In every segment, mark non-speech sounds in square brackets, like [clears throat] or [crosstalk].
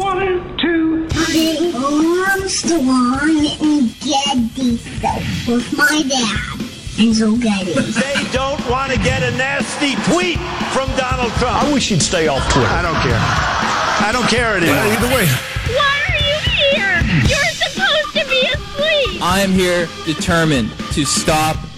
One, two, three. Armstrong and Getty with my dad. And so Getty. They don't want to get a nasty tweet from Donald Trump. I wish he'd stay off Twitter. I don't care. I don't care anymore. Well, either way. Why are you here? You're supposed to be asleep. I am here determined to stop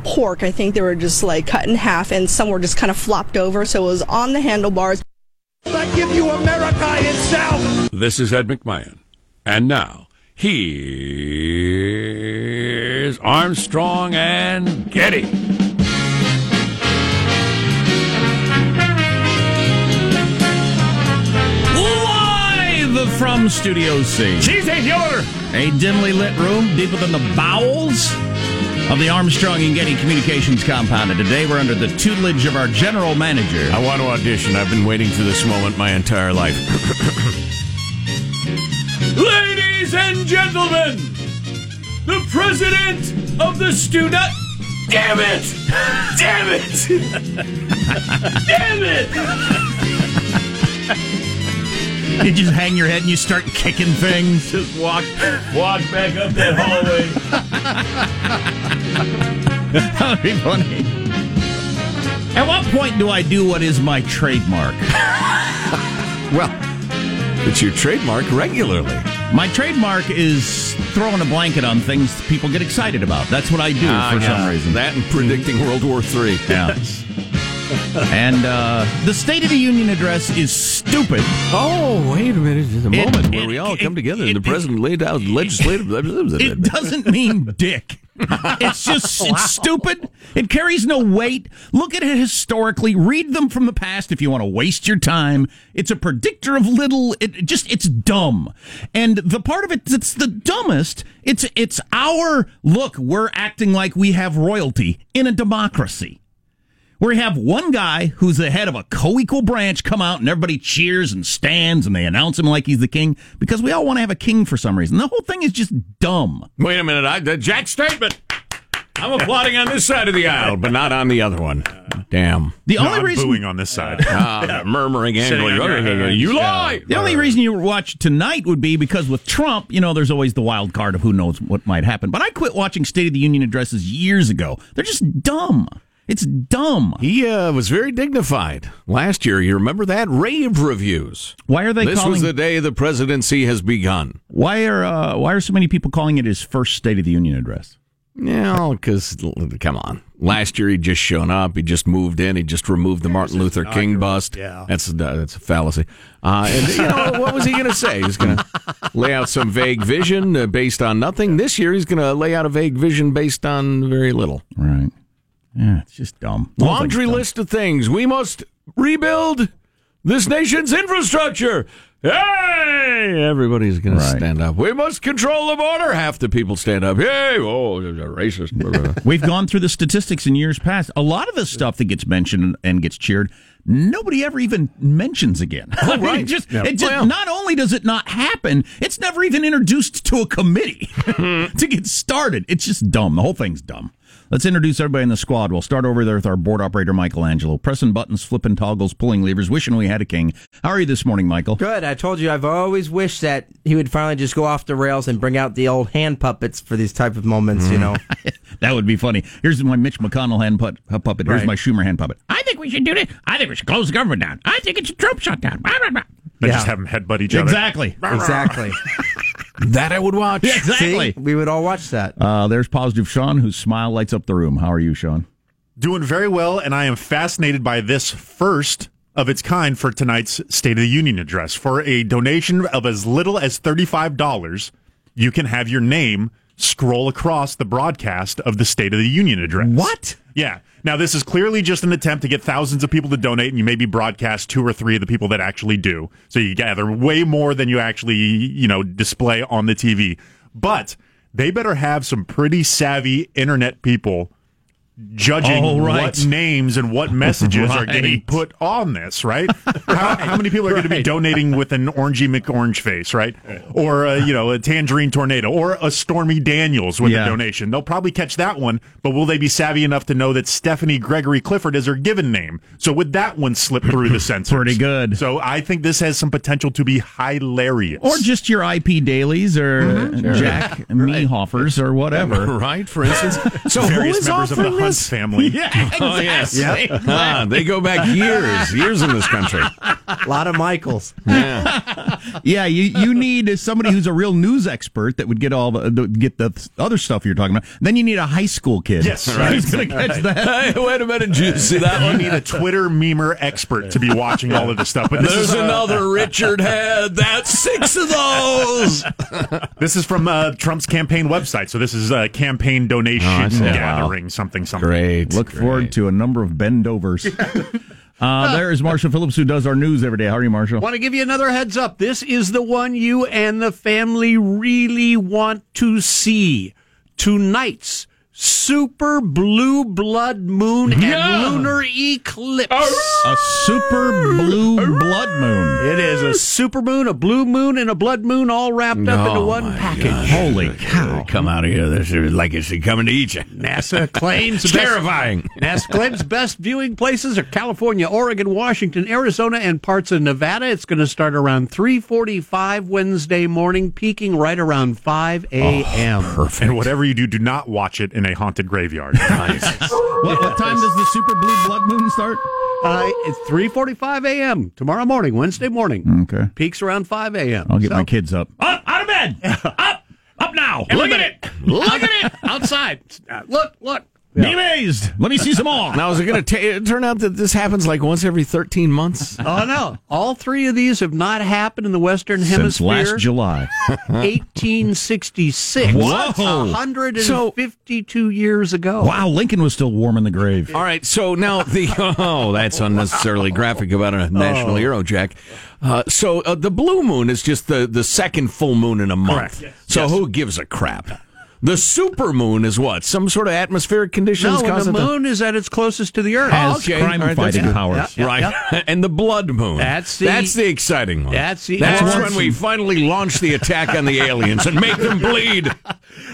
pork. I think they were just like cut in half, and some were just kind of flopped over, so it was on the handlebars. I give you America itself. This is Ed McMahon. And now, here's Armstrong and Getty. Live from Studio C. Cheese ain't the. A dimly lit room deeper than the bowels of the Armstrong and Getty Communications compound. And today we're under the tutelage of our general manager. I want to audition. I've been waiting for this moment my entire life. [coughs] Ladies and gentlemen, the president of the student. Damn it! [laughs] Damn it! Damn it! [laughs] You just hang your head and you start kicking things. Just walk, walk back up that hallway. That would be funny. At what point do I do what is my trademark? [laughs] well, it's your trademark regularly. My trademark is throwing a blanket on things people get excited about. That's what I do Ah, for yeah. some reason. That and predicting World War III. Yeah. [laughs] and uh, the State of the Union address is stupid. Oh, wait a minute. There's a moment it- where we all it- come together and the president laid out [laughs] legislative. It doesn't mean dick. It's just [laughs] it's stupid. It carries no weight. Look at it historically. Read them from the past if you want to waste your time. It's a predictor of little. It it just it's dumb. And the part of it that's the dumbest. It's it's our look. We're acting like we have royalty in a democracy. Where you have one guy who's the head of a co-equal branch come out and everybody cheers and stands and they announce him like he's the king because we all want to have a king for some reason. The whole thing is just dumb. Wait a minute. I, uh, Jack's statement. I'm applauding on this side of the aisle, but not on the other one. Damn. The No, only I'm reason booing on this side. Ah, [laughs] murmuring Sitting angrily. on. You lie. The only reason you watch tonight would be because with Trump, you know, there's always the wild card of who knows what might happen. But I quit watching State of the Union addresses years ago. They're just dumb. It's dumb. He uh, was very dignified last year. You remember that rave reviews. Why are they This calling? was the day the presidency has begun. why are uh, why are so many people calling it his first State of the Union address? Yeah, because come on. Last year he'd just shown up. He just moved in. He just removed the Martin Luther King bust. Yeah. that's uh, that's a fallacy. Uh, and you know [laughs] what was he going to say? He's going to lay out some vague vision uh, based on nothing. This year he's going to lay out a vague vision based on very little. Right. Yeah, it's just dumb. The whole thing's Laundry dumb. list of things we must rebuild this nation's infrastructure. Hey, everybody's going Right. to stand up. We must control the border. Half the people stand up. Hey, oh, racist. [laughs] We've gone through the statistics in years past. A lot of the stuff that gets mentioned and gets cheered, nobody ever even mentions again. [laughs] Oh, mean, right. it just, Yeah. it just Well- not only does it not happen, it's never even introduced to a committee [laughs] to get started. It's just dumb. The whole thing's dumb. Let's introduce everybody in the squad. We'll start over there with our board operator, Michelangelo, pressing buttons, flipping toggles, pulling levers, wishing we had a king. How are you this morning, Michael? Good. I told you I've always wished that he would finally just go off the rails and bring out the old hand puppets for these type of moments. You know, [laughs] That would be funny. Here's my Mitch McConnell hand put, uh, puppet. Here's Right. my Schumer hand puppet. I think we should do this. I think we should close the government down. I think it's a Trump shutdown. Blah, blah, blah. Then Yeah. just have them headbutt each other. Exactly. exactly. [laughs] that I would watch. Yeah, exactly. See, we would all watch that. Uh, there's positive Sean, whose smile lights up the room. How are you, Sean? Doing very well, and I am fascinated by this first of its kind for tonight's State of the Union address. For a donation of as little as $35, you can have your name scroll across the broadcast of the State of the Union address. What? Yeah. Now, this is clearly just an attempt to get thousands of people to donate, and you maybe broadcast two or three of the people that actually do. So you gather way more than you actually, you know, display on the TV. But they better have some pretty savvy internet people judging Oh, right. what names and what messages are getting Right. put on this, right? [laughs] How, how many people are going to be donating with an orangey McOrange face, right? Or, uh, you know, a tangerine tornado or a Stormy Daniels with Yeah. a donation. They'll probably catch that one, but will they be savvy enough to know that Stephanie Gregory Clifford is her given name? So would that one slip through the [coughs] censors? Pretty good. So I think this has some potential to be hilarious. Or just your IP dailies or Mhm. Jack Mehoffers or whatever. [laughs] right, for instance. [laughs] So who Various is members of the offering Hunt [laughs] family. Yeah, [laughs] Oh, yes. exactly. Ah, they go back years, years in this country. A [laughs] lot of Michaels. Yeah. Yeah, you, you need somebody who's a real news expert that would get all the, the get the other stuff you're talking about. Then you need a high school kid. Yes, who's going to catch Right. that. Hey, wait a minute, did you see that You one? need a Twitter memer expert to be watching all of this stuff. But this There's is, uh, another Richard Head. That's six of those. This is from uh, Trump's campaign website. So this is a campaign donation Oh, I see. gathering, something, something. Great. Look forward to a number of bendovers. [laughs] uh, there is Marshall Phillips, who does our news every day. How are you, Marshall? Want to give you another heads up. This is the one you and the family really want to see. Tonight's super blue blood moon Yeah. and lunar eclipse. A super blue blood moon. It is a super moon, a blue moon, and a blood moon all wrapped up into Oh, one my package. Holy cow. Come out of here. This is like it's coming to eat you. NASA [laughs] claims best- terrifying. NASA claims best viewing places are California, Oregon, Washington, Arizona, and parts of Nevada. It's going to start around 3:45 Wednesday morning, peaking right around 5 a.m. Perfect. And whatever you do, do not watch it in a haunted graveyard. [laughs] What, what time does the super blue blood moon start? Uh, it's 3:45 a.m. tomorrow morning, Wednesday morning. Okay. Peaks around 5 a.m. I'll get So- my kids up. Up, out of bed. [laughs] up, up now. And Look at it. Look at it outside. Uh, look, look. Be amazed. Let me see some more. Now, is it going to turn out that this happens like once every 13 months? Oh no! All three of these have not happened in the Western Hemisphere Since Hemisphere. last July. [laughs] 1866. Whoa. 152 years ago. Wow, Lincoln was still warm in the grave. All right, so now the [laughs] oh, that's unnecessarily graphic about a national hero, Jack. Uh, so uh, the blue moon is just the the second full moon in a month. Correct. So who gives a crap? The super moon is what? Some sort of atmospheric conditions No, when the causing moon is at its closest to the Earth. Has Oh, okay. crime All right, fighting that's powers. Yeah, right, [laughs] and the blood moon. That's the- that's the exciting one. That's the- that's that's when we finally launch the attack on the aliens and make them bleed. [laughs]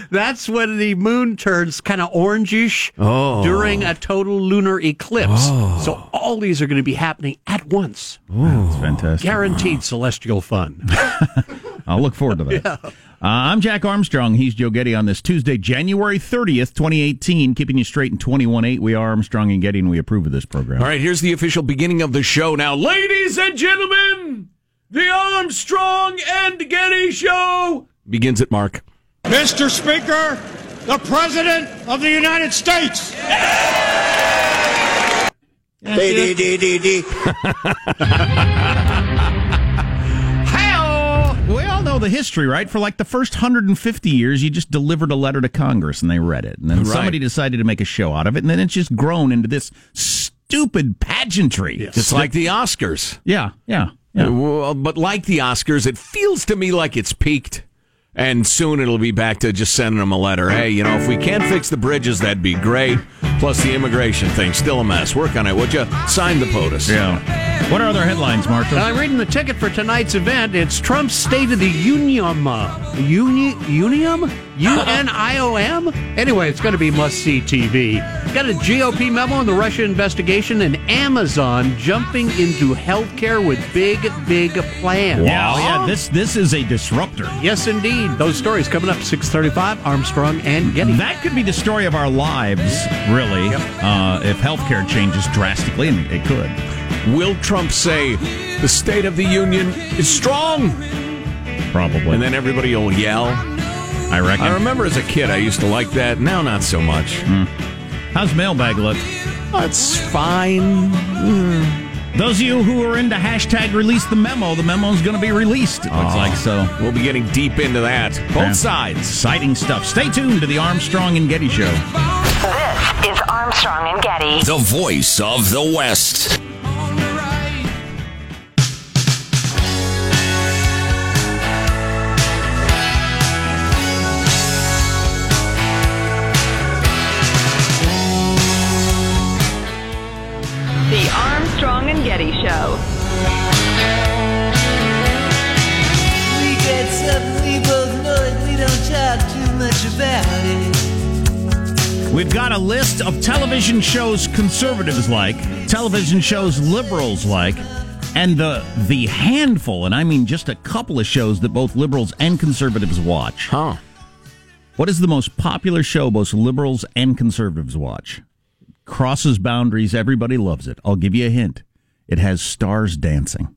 That's when the moon turns kind of orangish Oh. during a total lunar eclipse. Oh. So all these are going to be happening at once. That's fantastic. Guaranteed celestial fun. [laughs] I'll look forward to that. Uh, I'm Jack Armstrong. He's Joe Getty on this Tuesday, January 30th, 2018. Keeping you straight in 21.8. We are Armstrong and Getty, and we approve of this program. All right, here's the official beginning of the show now. Ladies and gentlemen, the Armstrong and Getty Show begins at Mark. Mr. Speaker, the President of the United States. We all [laughs] know the history, right? For like the first 150 years, you just delivered a letter to Congress and they read it. And then Right. somebody decided to make a show out of it. And then it's just grown into this stupid pageantry. It's like the Oscars. Yeah, yeah, yeah. Uh, well, but like the Oscars, it feels to me like it's peaked. And soon it'll be back to just sending them a letter. Hey, you know, if we can't fix the bridges, that'd be great. Plus, the immigration thing, still a mess. Work on it, would you? Sign the POTUS. Yeah. What are other headlines, Marshall? I'm reading the ticket for tonight's event. It's Trump's State of the Union. Uh, Uni- Unium? U-N-I-O-M? Anyway, it's going to be must-see TV. Got a GOP memo on the Russia investigation and Amazon jumping into healthcare with big, big plans. Yeah, yeah. This this is a disruptor. Yes, indeed. Those stories coming up 635, Armstrong and Getty. That could be the story of our lives, really, uh, if healthcare changes drastically, and it could. Will Trump say the State of the Union is strong? Probably. And then everybody will yell. I reckon. I remember as a kid, I used to like that. Now, not so much. Hmm. How's mailbag look? It's fine. Hmm. Those of you who are into hashtag release the memo, the memo's going to be released. It looks Oh. like so. We'll be getting deep into that. Both Yeah. sides. Exciting stuff. Stay tuned to the Armstrong and Getty Show. This is Armstrong and Getty. The voice of the West. too much about it. We've got a list of television shows conservatives like, television shows liberals like, and the the handful, and I mean just a couple of shows that both liberals and conservatives watch. Huh. What is the most popular show both liberals and conservatives watch? Crosses boundaries, everybody loves it. I'll give you a hint. It has stars dancing.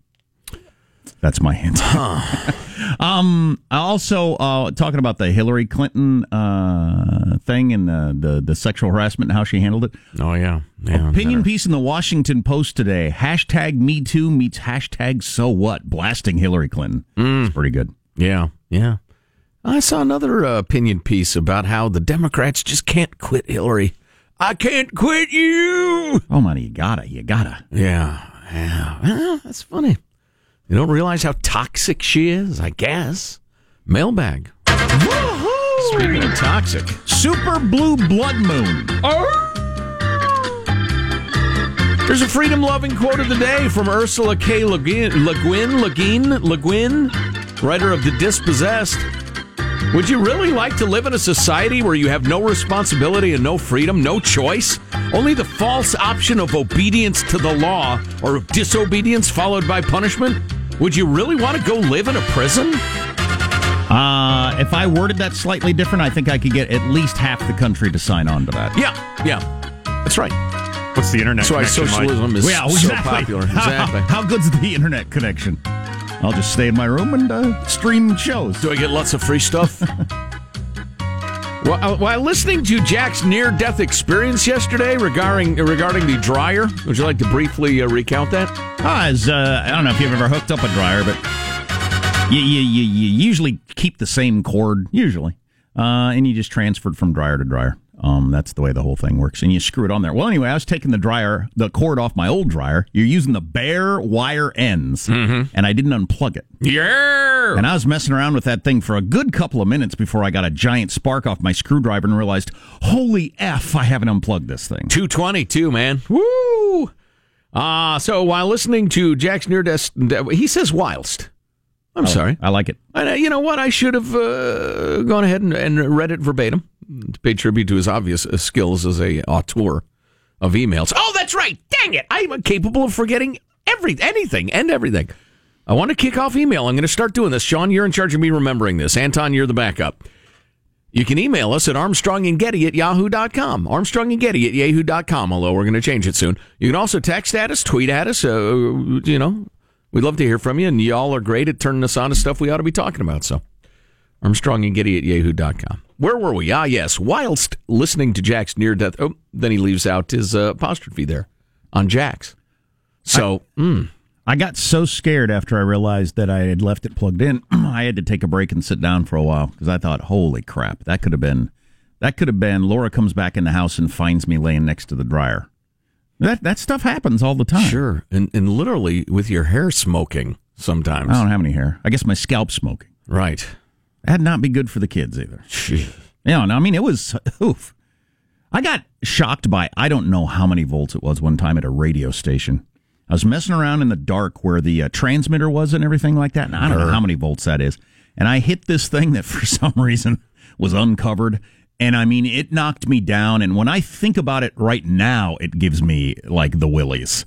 That's my hint. [laughs] [laughs] um, also uh, talking about the Hillary Clinton uh, thing and the, the the sexual harassment and how she handled it. Oh yeah, yeah Opinion piece in the Washington Post today. Hashtag Me Too meets hashtag So What, blasting Hillary Clinton. It's pretty good. Yeah, yeah. I saw another uh, opinion piece about how the Democrats just can't quit Hillary. I can't quit you. Oh, money, you gotta, you gotta. Yeah, yeah. Well, that's funny. You don't realize how toxic she is, I guess. Mailbag. Speaking of toxic, Super Blue Blood Moon. Oh! there's a freedom loving quote of the day from Ursula K. Le Guin, Le Guin, Le Guin, Le Guin, writer of The Dispossessed. Would you really like to live in a society where you have no responsibility and no freedom, no choice? Only the false option of obedience to the law or of disobedience followed by punishment? Would you really want to go live in a prison? Uh, if I worded that slightly different, I think I could get at least half the country to sign on to that. Yeah, yeah. That's right. What's the internet That's why connection like? socialism is Yeah, so exactly. popular. [laughs] How- Exactly. How, good's the internet connection? I'll just stay in my room and uh, stream shows. Do I get lots of free stuff? [laughs] while, while listening to Jack's near-death experience yesterday regarding regarding the dryer, would you like to briefly uh, recount that? Ah, as, uh, I don't know if you've ever hooked up a dryer, but you, you, you, you usually keep the same cord, usually, uh, and you just transfer it from dryer to dryer. Um, that's the way the whole thing works, and you screw it on there. Well, anyway, I was taking the dryer, the cord off my old dryer. You're using the bare wire ends, and I didn't unplug it. Yeah. And I was messing around with that thing for a good couple of minutes before I got a giant spark off my screwdriver and realized, holy f, I haven't unplugged this thing. 222, man. Woo! Uh, so while listening to Jack's near-death, he says whilst. I'm sorry. I like it. Uh, you know what? I should have uh, gone ahead and, and read it verbatim to pay tribute to his obvious uh, skills as a auteur of emails. Oh, that's right. Dang it! I'm capable of forgetting every anything and everything. I want to kick off email. I'm going to start doing this. Sean, you're in charge of me remembering this. Anton, you're the backup. You can email us at armstrongandgetty at yahoo.com. Armstrongandgetty at yahoo.com, although we're going to change it soon. You can also text at us, tweet at us. Uh, you know, we'd love to hear from you, and y'all are great at turning us on to stuff we ought to be talking about. So, armstrongandgetty at yahoo.com. Where were we? Ah, yes. Whilst listening to Jack's near death, oh, then he leaves out his uh, apostrophe there on Jack's. So, mm, I got so scared after I realized that I had left it plugged in. [clears throat] I had to take a break and sit down for a while because I thought, "Holy crap, that could have been, that could have been." Laura comes back in the house and finds me laying next to the dryer. That that stuff happens all the time. sure. And, and literally with your hair smoking sometimes. I don't have any hair. I guess my scalp smoking. Right. That'd not be good for the kids either. Jeez. Yeah, no, I mean it was [laughs] oof. I got shocked by I don't know how many volts it was one time at a radio station. I was messing around in the dark where the uh, transmitter was and everything like that, and I don't know how many volts that is. And I hit this thing that [laughs] for some reason was uncovered, and I mean it knocked me down. And when I think about it right now, it gives me like the willies.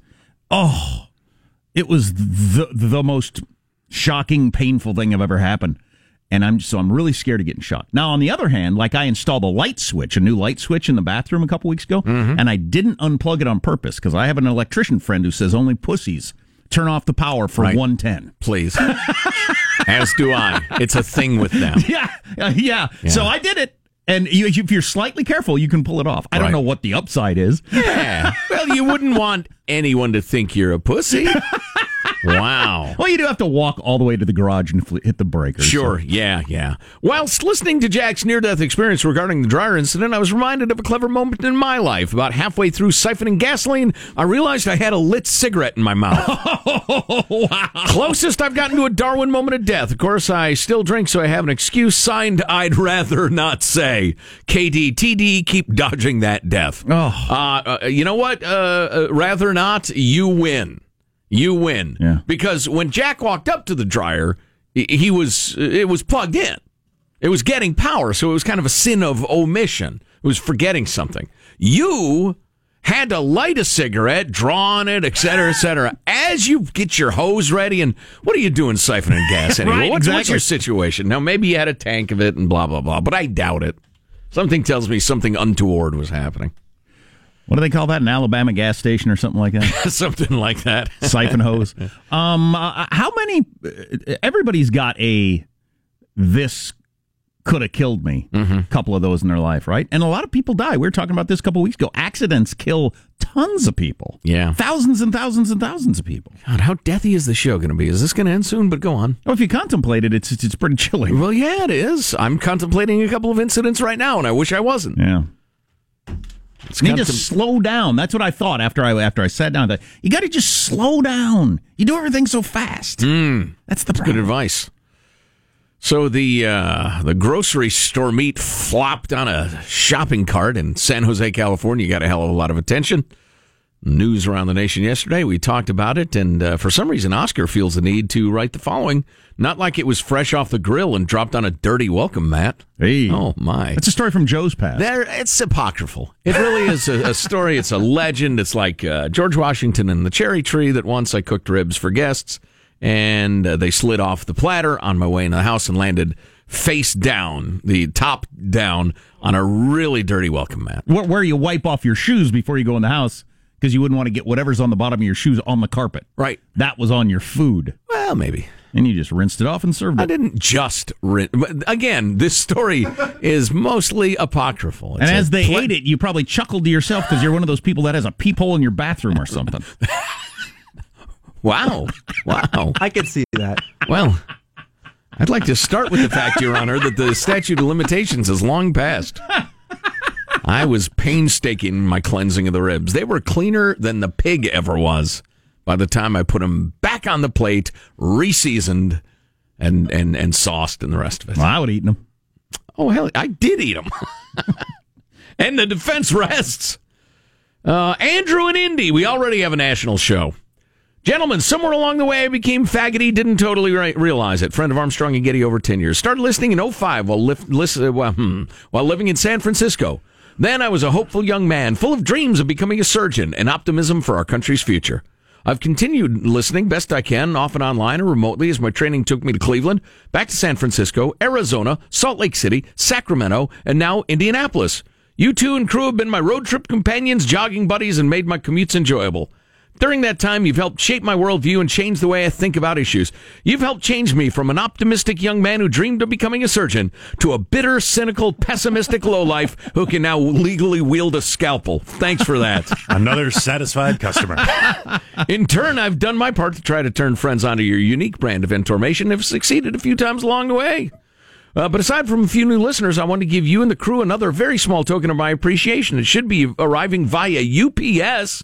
Oh, it was the the most shocking, painful thing I've ever happened. And I'm so I'm really scared of getting shot. Now, on the other hand, like I installed a light switch, a new light switch in the bathroom a couple weeks ago, and I didn't unplug it on purpose because I have an electrician friend who says only pussies turn off the power for Right. 110. Please. [laughs] As do I. It's a thing with them. [laughs] Yeah, uh, yeah. So I did it. And you, if you're slightly careful, you can pull it off. I don't know what the upside is. Yeah. [laughs] Well, you wouldn't want anyone to think you're a pussy. Wow. [laughs] Well, you do have to walk all the way to the garage and fl- hit the breakers. Sure, yeah, yeah. Whilst listening to Jack's near death experience regarding the dryer incident, I was reminded of a clever moment in my life. About halfway through siphoning gasoline, I realized I had a lit cigarette in my mouth. oh, [laughs] Wow. Closest I've gotten to a Darwin moment of death. Of course, I still drink, so I have an excuse. Signed, I'd rather not say. KDTD, keep dodging that death. Oh. Uh, uh, you know what? Uh, uh, rather not, you win. You win. Yeah. Because when Jack walked up to the dryer, he, was it was plugged in. It was getting power, so it was kind of a sin of omission. It was forgetting something. You had to light a cigarette, draw on it, et cetera, et cetera, as you get your hose ready. And what are you doing siphoning gas [laughs] anyway? Right, what's, what's your situation? Now, maybe you had a tank of it and blah, blah, blah, but I doubt it. Something tells me something untoward was happening. What do they call that? An Alabama gas station or something like that? [laughs] something like that. [laughs] Siphon hose. [laughs] Um, uh, how many? uh, Everybody's got a this could have killed me. Mm-hmm. couple of those in their life, right? And a lot of people die. We were talking about this a couple weeks ago. Accidents kill tons of people. Yeah. Thousands and thousands and thousands of people. God, how deathy is the show going to be? Is this going to end soon? But go on. Well, if you contemplate it, it's it's, it's pretty chilling. Well, yeah, it is. I'm contemplating a couple of incidents right now, and I wish I wasn't. Yeah. It's You need to slow down. That's what I thought after I after I sat down. That you got to just slow down. You do everything so fast. Mm, That's the good advice. So the uh, the grocery store meat flopped on a shopping cart in San Jose, California. You got a hell of a lot of attention. News around the nation yesterday. We talked about it, and uh, for some reason, Oscar feels the need to write the following. Not like it was fresh off the grill and dropped on a dirty welcome mat. Hey, Oh my! It's a story from Joe's past. There, it's apocryphal. It really is a, a story. It's a legend. It's like uh, George Washington and the cherry tree. That once I cooked ribs for guests, and uh, they slid off the platter on my way into the house and landed face down, the top down, on a really dirty welcome mat. where, where you wipe off your shoes before you go in the house because you wouldn't want to get whatever's on the bottom of your shoes on the carpet. Right. That was on your food. Well, maybe. And you just rinsed it off and served it. I didn't just rin- but Again, this story [laughs] is mostly apocryphal. And It's a as they pla- ate it, you probably chuckled to yourself because you're one of those people that has a peephole in your bathroom or something. [laughs] Wow. Wow. I could see that. Well, I'd like to start with the fact, Your Honor, that the statute of limitations has long passed. [laughs] I was painstaking my cleansing of the ribs. They were cleaner than the pig ever was by the time I put them back on the plate, reseasoned, and, and, and sauced and the rest of it. well, I would eat them. Oh, hell, I did eat them. [laughs] and the defense rests. Uh, Andrew and Indy, we already have a national show. Gentlemen, somewhere along the way I became faggoty, didn't totally re- realize it. Friend of Armstrong and Getty over 10 years. Started listening in 05 while, lif- listen, well, hmm, while living in San Francisco. Then I was a hopeful young man, full of dreams of becoming a surgeon and optimism for our country's future. I've continued listening best I can, often online or remotely, as my training took me to Cleveland, back to San Francisco, Arizona, Salt Lake City, Sacramento, and now Indianapolis. You two and crew have been my road trip companions, jogging buddies, and made my commutes enjoyable. During that time, you've helped shape my worldview and change the way I think about issues. You've helped change me from an optimistic young man who dreamed of becoming a surgeon to a bitter, cynical, pessimistic lowlife who can now legally wield a scalpel. Thanks for that. [laughs] Another satisfied customer. [laughs] In turn, I've done my part to try to turn friends onto your unique brand of information and have succeeded a few times along the way. Uh, but aside from a few new listeners, I want to give you and the crew another very small token of my appreciation. It should be arriving via UPS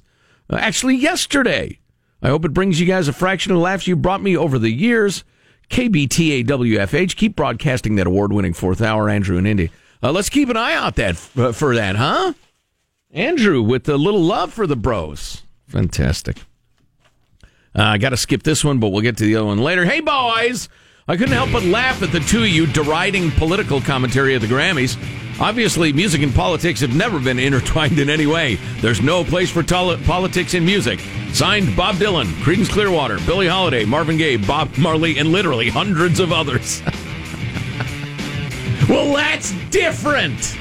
actually yesterday. I hope it brings you guys a fraction of the laughs you brought me over the years. KBTA WFH, keep broadcasting that award winning fourth hour, Andrew and Indy. Uh, let's keep an eye out that uh, for that, huh? Andrew with a little love for the bros. Fantastic. Uh, I got to skip this one, but we'll get to the other one later. Hey, boys! I couldn't help but laugh at the two of you deriding political commentary at the Grammys. Obviously, music and politics have never been intertwined in any way. There's no place for tol- politics in music. Signed Bob Dylan, Creedence Clearwater, Billie Holiday, Marvin Gaye, Bob Marley, and literally hundreds of others. [laughs] well, that's different.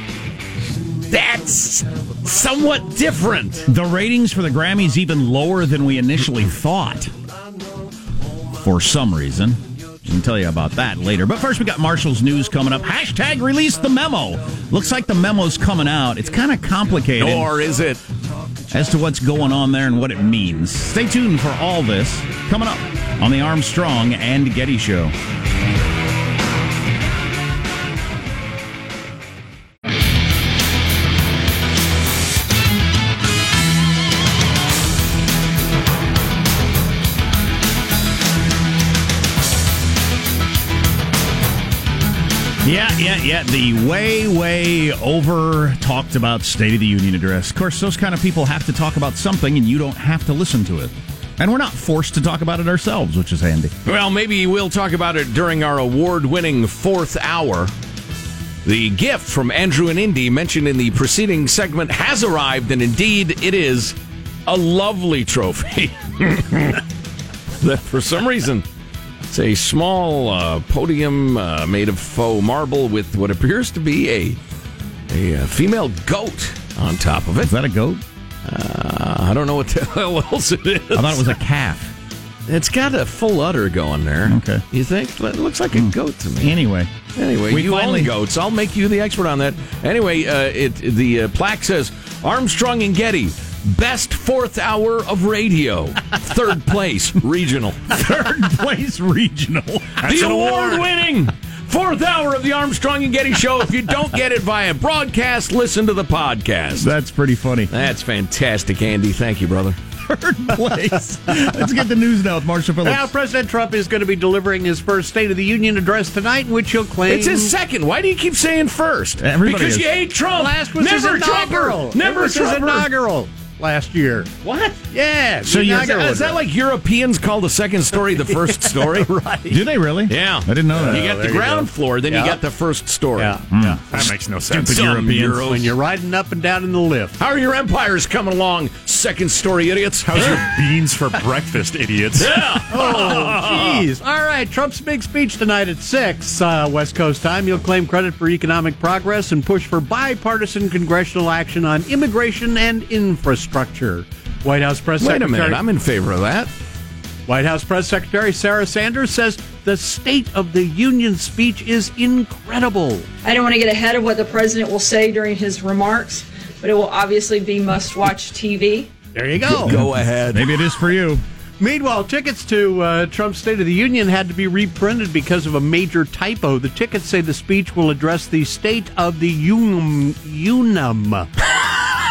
That's somewhat different. The ratings for the Grammys even lower than we initially thought. For some reason. I can tell you about that later. But first, we got Marshall's news coming up. Hashtag release the memo. Looks like the memo's coming out. It's kind of complicated. Or is it? As to what's going on there and what it means. Stay tuned for all this coming up on the Armstrong and Getty Show. Yeah, yeah, yeah. The way, way over talked about State of the Union address. Of course, those kind of people have to talk about something, and you don't have to listen to it. And we're not forced to talk about it ourselves, which is handy. Well, maybe we'll talk about it during our award winning fourth hour. The gift from Andrew and Indy mentioned in the preceding segment has arrived, and indeed it is a lovely trophy. [laughs] that for some reason it's a small uh, podium uh, made of faux marble with what appears to be a a uh, female goat on top of it. Is that a goat? Uh, I don't know what the [laughs] hell else it is. I thought it was a calf. It's got a full udder going there. Okay. You think? It looks like a goat to me. Anyway. Anyway, We you finally- own goats. I'll make you the expert on that. Anyway, uh, it the uh, plaque says Armstrong and Getty, best fourth hour of radio, third place regional, Third place regional. the award-winning fourth hour of the Armstrong and Getty show. If you don't get it via broadcast, listen to the podcast. That's pretty funny. That's fantastic, Andy. Thank you, brother. Third place. Let's get the news now with Marshall Phillips. Now, President Trump is going to be delivering his first State of the Union address tonight, in which he'll claim It's his second. Why do you keep saying first? Everybody because is. you hate Trump. Last was Never his inaugural. Trumper. Never it was his inaugural last year. What? Yeah. So you're- inaugural Is that like Europeans call the second story the first [laughs] story? right? Do they really? Yeah. I didn't know that. You got the ground go. floor, then Yeah. you got the first story. Yeah. Yeah, that makes no sense. Stupid Europeans. Euros. When you're riding up and down in the lift. How are your empires coming along, second story idiots? How's your beans for breakfast, idiots? yeah. [laughs] Oh, jeez. All right, Trump's big speech tonight at 6 uh, West Coast time. He'll claim credit for economic progress and push for bipartisan congressional action on immigration and infrastructure. White House Press Wait a minute. I'm in favor of that. White House Press Secretary Sarah Sanders says the State of the Union speech is incredible. I don't want to get ahead of what the president will say during his remarks, but it will obviously be must watch TV. There you go. Go ahead. Maybe it is for you. Meanwhile, tickets to uh, Trump's State of the Union had to be reprinted because of a major typo. The tickets say the speech will address the state of the Unum. Unum. [laughs]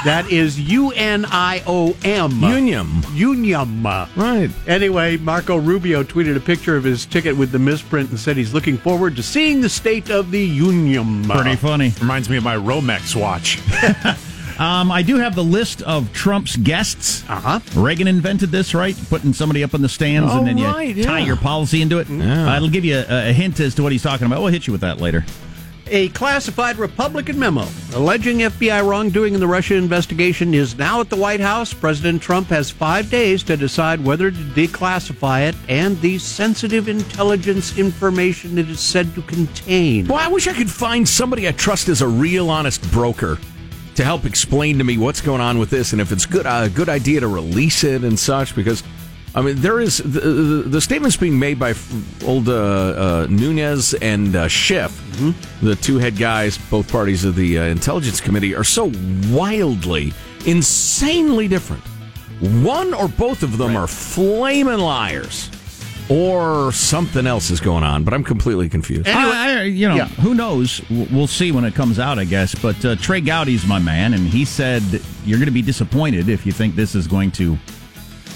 that is U N I O M. Unium. Unium. Right. Anyway, Marco Rubio tweeted a picture of his ticket with the misprint and said he's looking forward to seeing the state of the Unium. Pretty funny. Reminds me of my Romex watch. [laughs] Um, I do have the list of Trump's guests. Uh huh. Reagan invented this, right? Putting somebody up in the stands Oh, and then you right, tie yeah. your policy into it. Yeah. Uh, it'll give you a, a hint as to what he's talking about. We'll hit you with that later. A classified Republican memo alleging FBI wrongdoing in the Russia investigation is now at the White House. President Trump has five days to decide whether to declassify it and the sensitive intelligence information it is said to contain. Well, I wish I could find somebody I trust as a real honest broker to help explain to me what's going on with this and if it's good a good idea to release it and such because I mean there is the, the, the statements being made by old uh, uh, Nunes and uh, Schiff, the two head guys, both parties of the uh, intelligence committee, are so wildly, insanely different. One or both of them are flaming liars. Or something else is going on, but I'm completely confused. I, I- you know, Yeah. who knows? We'll see when it comes out, I guess. But uh, Trey Gowdy's my man, and he said you're going to be disappointed if you think this is going to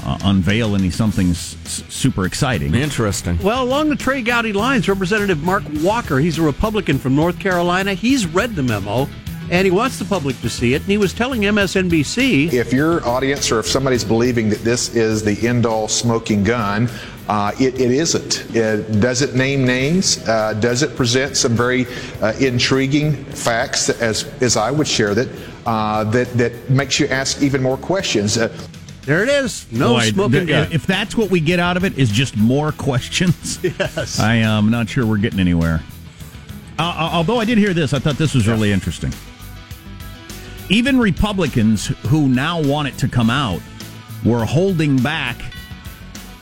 uh, unveil any something s- s- super exciting. Interesting. Well, along the Trey Gowdy lines, Representative Mark Walker, he's a Republican from North Carolina, he's read the memo and he wants the public to see it. And he was telling MSNBC If your audience or if somebody's believing that this is the end all smoking gun, uh, it, it isn't. It, does it name names? Uh, does it present some very uh, intriguing facts, as, as I would share that, uh, that, that makes you ask even more questions? There it is. No Boy, smoking gun. If that's what we get out of it, is just more [laughs] questions. Yes. I am not sure we're getting anywhere. Uh, uh, although I did hear this, I thought this was really interesting. Even Republicans who now want it to come out were holding back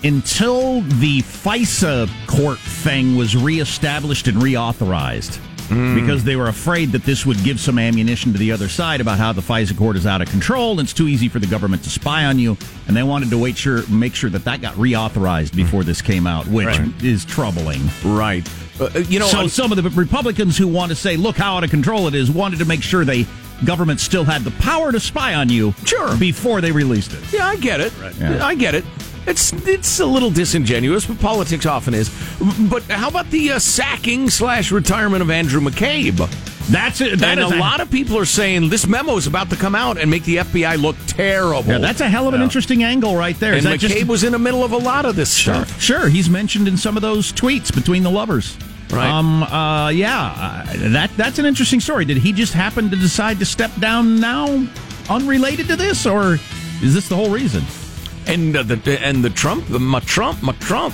until the FISA court thing was reestablished and reauthorized. Mm. Because they were afraid that this would give some ammunition to the other side about how the FISA court is out of control and it's too easy for the government to spy on you, and they wanted to wait sure make sure that that got reauthorized mm. before this came out, which Right. is troubling. Right. Uh, uh, you know, so I'm- some of the Republicans who want to say, "Look how out of control it is," wanted to make sure they government still had the power to spy on you, Sure. before they released it. Yeah, I get it. Yeah. I get it. It's it's a little disingenuous, but politics often is. But how about the uh, sacking slash retirement of Andrew McCabe? That's it. That and is a a- lot of people are saying this memo is about to come out and make the FBI look terrible. Yeah, that's a hell of an interesting angle right there. And that McCabe just- was in the middle of a lot of this Sure, stuff. sure. He's mentioned in some of those tweets between the lovers. Right. Um. Uh. Yeah. Uh, that that's an interesting story. Did he just happen to decide to step down now, unrelated to this, or is this the whole reason? And uh, the and the Trump, the my Trump, my Trump,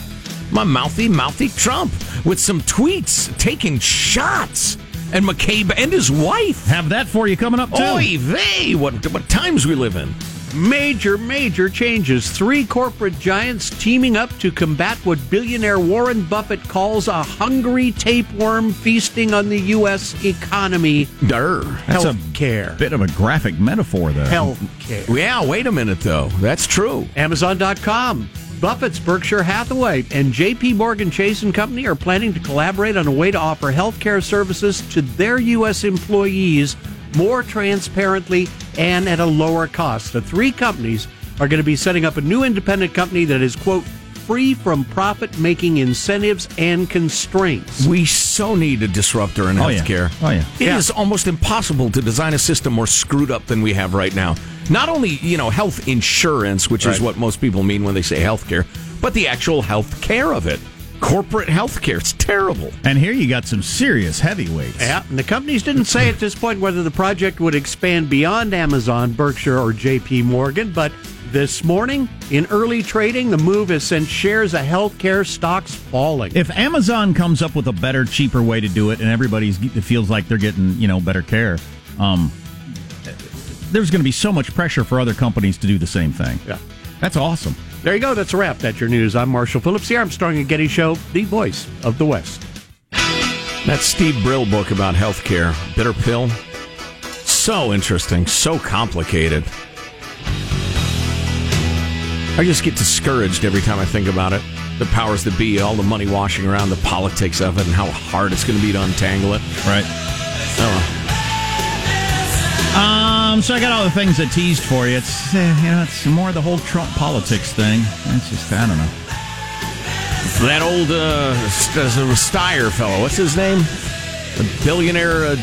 my mouthy mouthy Trump with some tweets taking shots. And McCabe and his wife have that for you coming up too. Oy vey! What what times we live in? Major, major changes. Three corporate giants teaming up to combat what billionaire Warren Buffett calls a hungry tapeworm feasting on the U.S. economy. Durr. That's Health a bit of a graphic metaphor there. Health care. Yeah, wait a minute though. That's true. Amazon.com. Buffett's Berkshire Hathaway and JP Morgan Chase and Company are planning to collaborate on a way to offer healthcare services to their U.S. employees more transparently and at a lower cost. The three companies are going to be setting up a new independent company that is, quote, free from profit making incentives and constraints. We so need a disruptor in Oh, yeah. healthcare. Oh, yeah. Yeah. It is almost impossible to design a system more screwed up than we have right now. Not only, you know, health insurance, which is what most people mean when they say healthcare, but the actual health care of it. Corporate healthcare. It's terrible. And here you got some serious heavyweights. Yeah, and the companies didn't say at this point whether the project would expand beyond Amazon, Berkshire, or JP Morgan, but this morning, in early trading, the move has sent shares of healthcare stocks falling. If Amazon comes up with a better, cheaper way to do it, and everybody feels like they're getting you know better care, um, there's going to be so much pressure for other companies to do the same thing. Yeah. That's awesome. There you go. That's a wrap. That's your news. I'm Marshall Phillips, here. I'm Armstrong and Getty Show, the voice of the West. That Steve Brill book about healthcare, Bitter Pill, so interesting, so complicated. I just get discouraged every time I think about it. The powers that be, all the money washing around, the politics of it, and how hard it's going to be to untangle it. Right. Oh, Um, so I got all the things I teased for you. It's uh, you know, it's more of the whole Trump politics thing. It's just I don't know. that old uh, Steyer fellow, what's his name? The billionaire uh,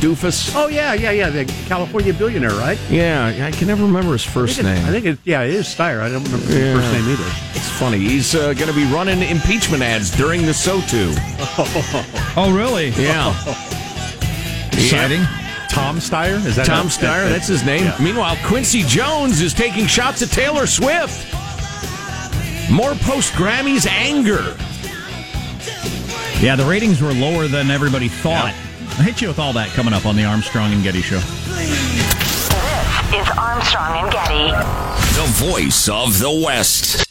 doofus. Oh, yeah, yeah, yeah. The California billionaire, right? Yeah, I can never remember his first I name. I think it, yeah, it is Steyer. I don't remember his Yeah. first name either. It's funny. He's uh, going to be running impeachment ads during the SOTU. [laughs] Oh, really? Yeah. Exciting. Tom Steyer? Is that Tom that- Steyer, that- that's his name. Yeah. Meanwhile, Quincy Jones is taking shots at Taylor Swift. More post Grammys anger. Yeah, the ratings were lower than everybody thought. I'll hit you with all that coming up on the Armstrong and Getty Show. This is Armstrong and Getty. The voice of the West.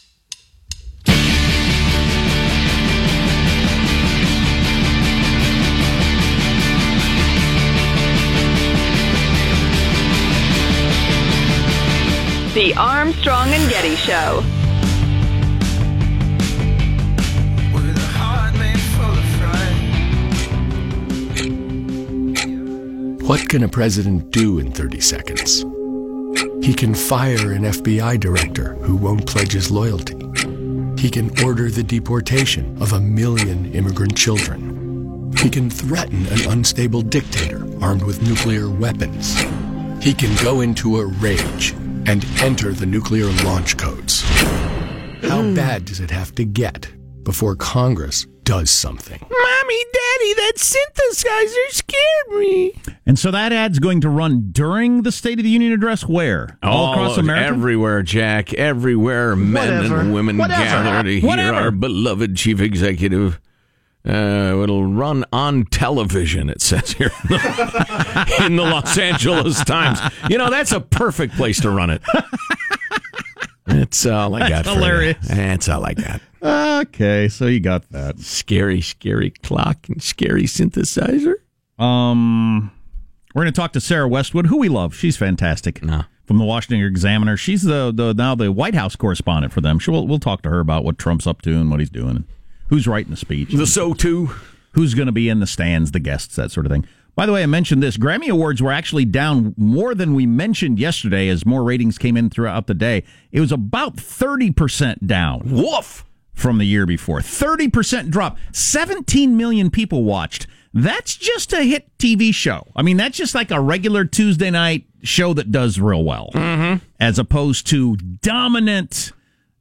The Armstrong and Getty Show. What can a president do in 30 seconds? He can fire an FBI director who won't pledge his loyalty. He can order the deportation of a million immigrant children. He can threaten an unstable dictator armed with nuclear weapons. He can go into a rage and enter the nuclear launch codes. How bad does it have to get before Congress does something? Mommy, Daddy, that synthesizer scared me. And so that ad's going to run during the State of the Union address where? All across America? Everywhere, Jack. Everywhere, men Whatever. and women Whatever. gather to hear Whatever. our beloved chief executive. Uh, it'll run on television, it says here [laughs] in the Los Angeles Times. You know, that's a perfect place to run it. It's all I got That's for you. hilarious. That's all I got. Okay, so you got that. Scary, scary clock and scary synthesizer. Um, we're going to talk to Sarah Westwood, who we love. She's fantastic. From the Washington Examiner, she's the, the now the White House correspondent for them. She, we'll, we'll talk to her about what Trump's up to and what he's doing, and who's writing the speech, the SOTU, who's going to be in the stands, the guests, that sort of thing. By the way, I mentioned this. Grammy Awards were actually down more than we mentioned yesterday as more ratings came in throughout the day. It was about 30% down. Woof! From the year before. 30% drop. 17 million people watched. That's just a hit TV show. I mean, that's just like a regular Tuesday night show that does real well. Mm-hmm. As opposed to dominant,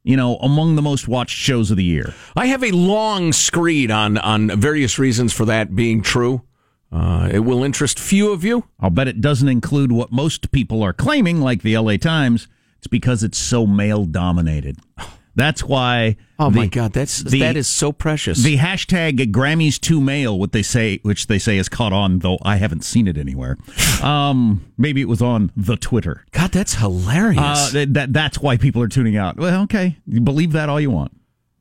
you know, among the most watched shows of the year. I have a long screed on on various reasons for that being true. Uh, it will interest few of you. I'll bet it doesn't include what most people are claiming, like the LA Times. It's because it's so male dominated. [laughs] That's why. Oh the- my God, that's the- that is so precious. The hashtag Grammys to male, what they say, which they say is caught on, though I haven't seen it anywhere. [sighs] Um, maybe it was on the Twitter. God, that's hilarious. Uh, that, that that's why people are tuning out. Well, okay, you believe that all you want,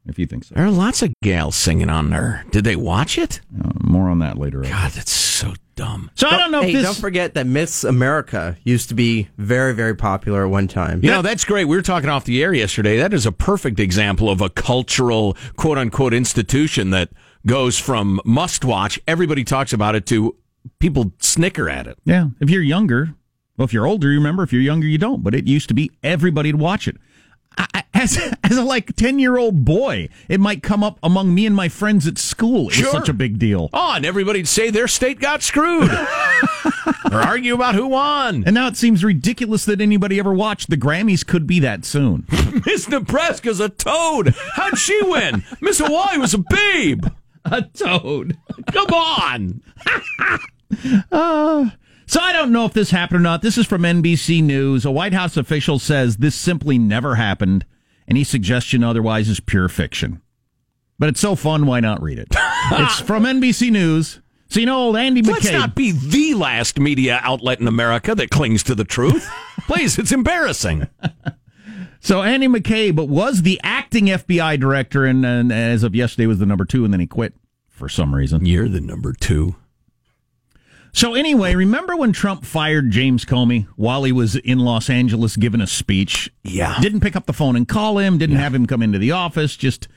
if you think so. there are lots of gals singing on there. Did they watch it? Uh, more on that later. God, that's so dumb. So I don't know Hey, if this. don't forget that Miss America used to be very, very popular at one time. You know, that's great. We were talking off the air yesterday. That is a perfect example of a cultural, quote unquote, institution that goes from must watch, everybody talks about it, to people snicker at it. Yeah, if you're younger, well, if you're older, you remember. If you're younger, you don't. But it used to be everybody'd watch it. As as a like ten year old boy, it might come up among me and my friends at school. It's Sure. such a big deal. Oh, and everybody'd say their state got screwed [laughs] or argue about who won. And now it seems ridiculous that anybody ever watched. The Grammys could be that soon. [laughs] Miss Nebraska's a toad. How'd she win? Miss Hawaii was a babe. a toad. Come on. [laughs] Uh, so I don't know if this happened or not. This is from NBC News. A White House official says this simply never happened. Any suggestion otherwise is pure fiction. But it's so fun, why not read it? [laughs] it's from NBC News. So you know old Andy McCabe. Let's not be the last media outlet in America that clings to the truth. [laughs] Please, it's embarrassing. So Andy McCabe was the acting FBI director, and, and as of yesterday was the number two, and then he quit for some reason. You're the number two. So anyway, remember when Trump fired James Comey while he was in Los Angeles giving a speech? Yeah. Didn't pick up the phone and call him, didn't have him come into the office, just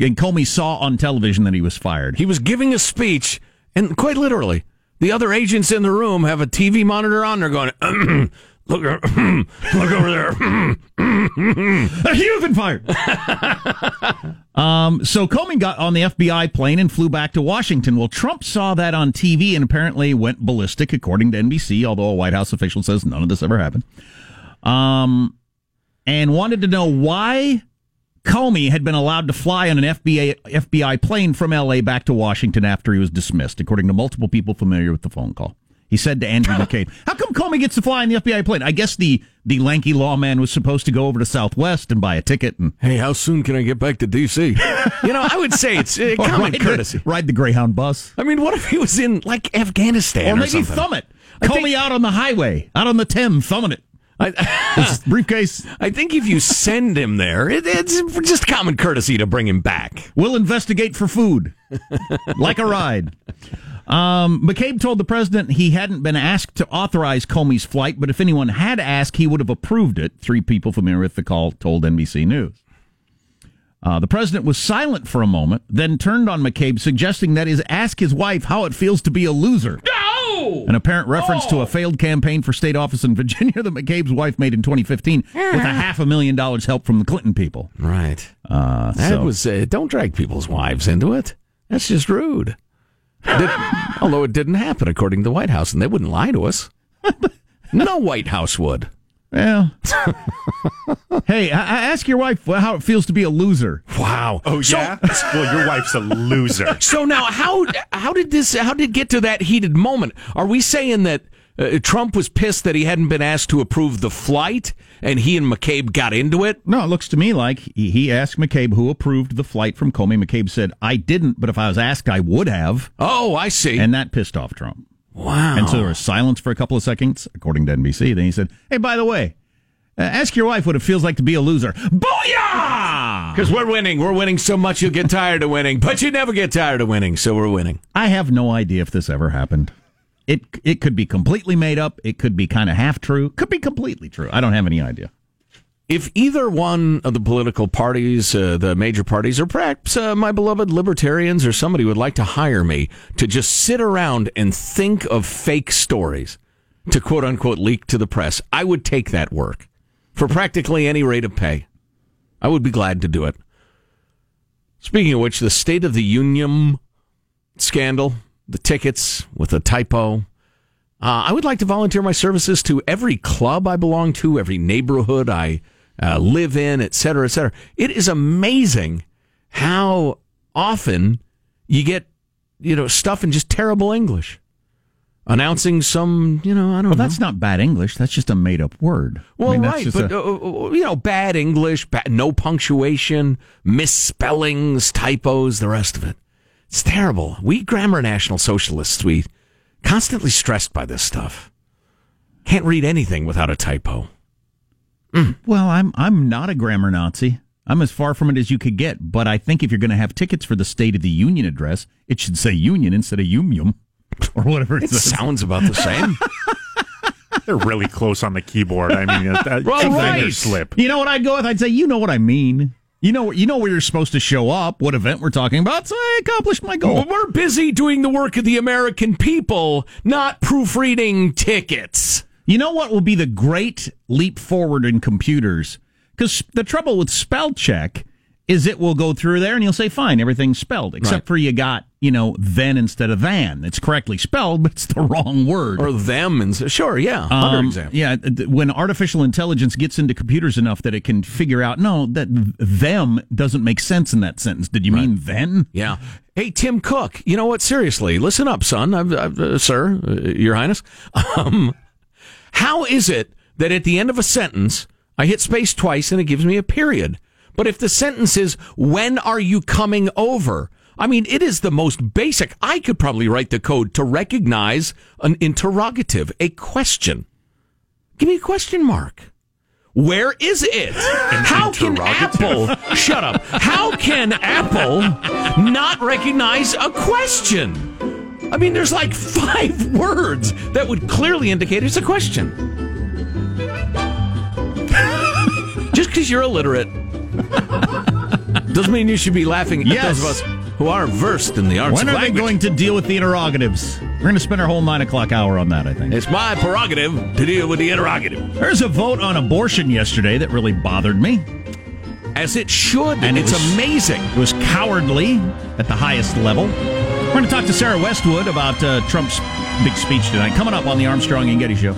and Comey saw on television that he was fired. He was giving a speech, and quite literally, the other agents in the room have a TV monitor on. They're going, [clears throat] look, [clears throat] look over there. [clears throat] You've been fired. [laughs] um, so Comey got on the FBI plane and flew back to Washington. Well, Trump saw that on TV and apparently went ballistic, according to NBC, although a White House official says none of this ever happened. Um, and wanted to know why Comey had been allowed to fly on an FBI, FBI plane from LA back to Washington after he was dismissed, according to multiple people familiar with the phone call. He said to Andrew [laughs] McCabe, How come Comey gets to fly in the FBI plane? I guess the, the lanky lawman was supposed to go over to Southwest and buy a ticket and Hey, how soon can I get back to D.C.? you know, I would say it's uh, [laughs] common ride courtesy. The, ride the Greyhound bus. I mean, what if he was in like Afghanistan Or or, maybe something? thumb it. I Comey think- out on the highway, out on the Thames, thumbing it. I, [laughs] briefcase. I think if you send him there, it, it's just common courtesy to bring him back. We'll investigate for food, like a ride. Um, McCabe told the president he hadn't been asked to authorize Comey's flight, but if anyone had asked, he would have approved it. Three people familiar with the call told NBC News. Uh, the president was silent for a moment, then turned on McCabe, suggesting that is ask his wife how it feels to be a loser. No! An apparent reference to a failed campaign for state office in Virginia [laughs] that McCabe's wife made in 2015 with a half a million dollars help from the Clinton people. Right. Uh, That so- was uh, don't drag people's wives into it. That's just rude. Did- although it didn't happen according to the White House, and they wouldn't lie to us. no White House would. Well, [laughs] hey, I, I ask your wife how it feels to be a loser. Wow. Oh So- yeah. well, your wife's a loser. [laughs] So now, how how did this? How did it get to that heated moment? Are we saying that uh, Trump was pissed that he hadn't been asked to approve the flight, and he and McCabe got into it? No, it looks to me like he, he asked McCabe who approved the flight from Comey. McCabe said, I didn't, but if I was asked, I would have. Oh, I see. And that pissed off Trump. Wow. And so there was silence for a couple of seconds, according to NBC. Then he said, Hey, by the way, uh, ask your wife what it feels like to be a loser. Booyah! Because we're winning. We're winning so much you'll get tired of winning, but you never get tired of winning, so we're winning. I have no idea if this ever happened. It it could be completely made up. It could be kind of half true. Could be completely true. I don't have any idea. If either one of the political parties, uh, the major parties, or perhaps uh, my beloved libertarians or somebody would like to hire me to just sit around and think of fake stories to quote unquote leak to the press, I would take that work for practically any rate of pay. I would be glad to do it. Speaking of which, the State of the Union scandal, the tickets with a typo. Uh, I would like to volunteer my services to every club I belong to, every neighborhood I uh, live in, et cetera, et cetera. It is amazing how often you get, you know, stuff in just terrible English. Announcing some, you know, I don't Well, know. that's not bad English. That's just a made up word. I Well, mean, right, but a- uh, uh, you know, bad English, bad, no punctuation, misspellings, typos, the rest of it. It's terrible. We grammar national socialists, we constantly stressed by this stuff. Can't read anything without a typo. Mm. Well, I'm I'm not a grammar Nazi. I'm as far from it as you could get. But I think if you're going to have tickets for the State of the Union address, it should say Union instead of Yum Yum [laughs] or whatever it, It says. sounds about the same. [laughs] They're really close on the keyboard. I mean, that, that Well, right. slip. You know what I'd go with? I'd say, you know what I mean. You know, you know where you're supposed to show up, what event we're talking about. So I accomplished my goal. We're busy doing the work of the American people, not proofreading tickets. You know what will be the great leap forward in computers? Because the trouble with spell check is it will go through there and you'll say, fine, everything's spelled, except Right. for you got, you know, then instead of than. It's correctly spelled, but it's the wrong word. Or them, and sure, yeah, other Um, example. Yeah, when artificial intelligence gets into computers enough that it can figure out, no, that them doesn't make sense in that sentence. Did you mean then? Yeah. Hey, Tim Cook, you know what? Seriously, listen up, son, I've, I've, uh, sir, uh, Your Highness. [laughs] Um, how is it that at the end of a sentence, I hit space twice and it gives me a period? But if the sentence is, when are you coming over? I mean, it is the most basic. I could probably write the code to recognize an interrogative, a question. Give me a question mark. Where is it? How can Apple [laughs] shut up? How can Apple not recognize a question? I mean, there's like [laughs] five words that would clearly indicate it's a question. [laughs] Just because you're illiterate doesn't mean you should be laughing at Yes. those of us who are versed in the arts When are they going to deal with the interrogatives? We're going to spend our whole nine o'clock hour on that, I think. It's my prerogative to deal with the interrogative. There's a vote on abortion yesterday that really bothered me. As it should. And it it's was- amazing. It was cowardly at the highest level. We're going to talk to Sarah Westwood about uh, Trump's big speech tonight. Coming up on the Armstrong and Getty Show.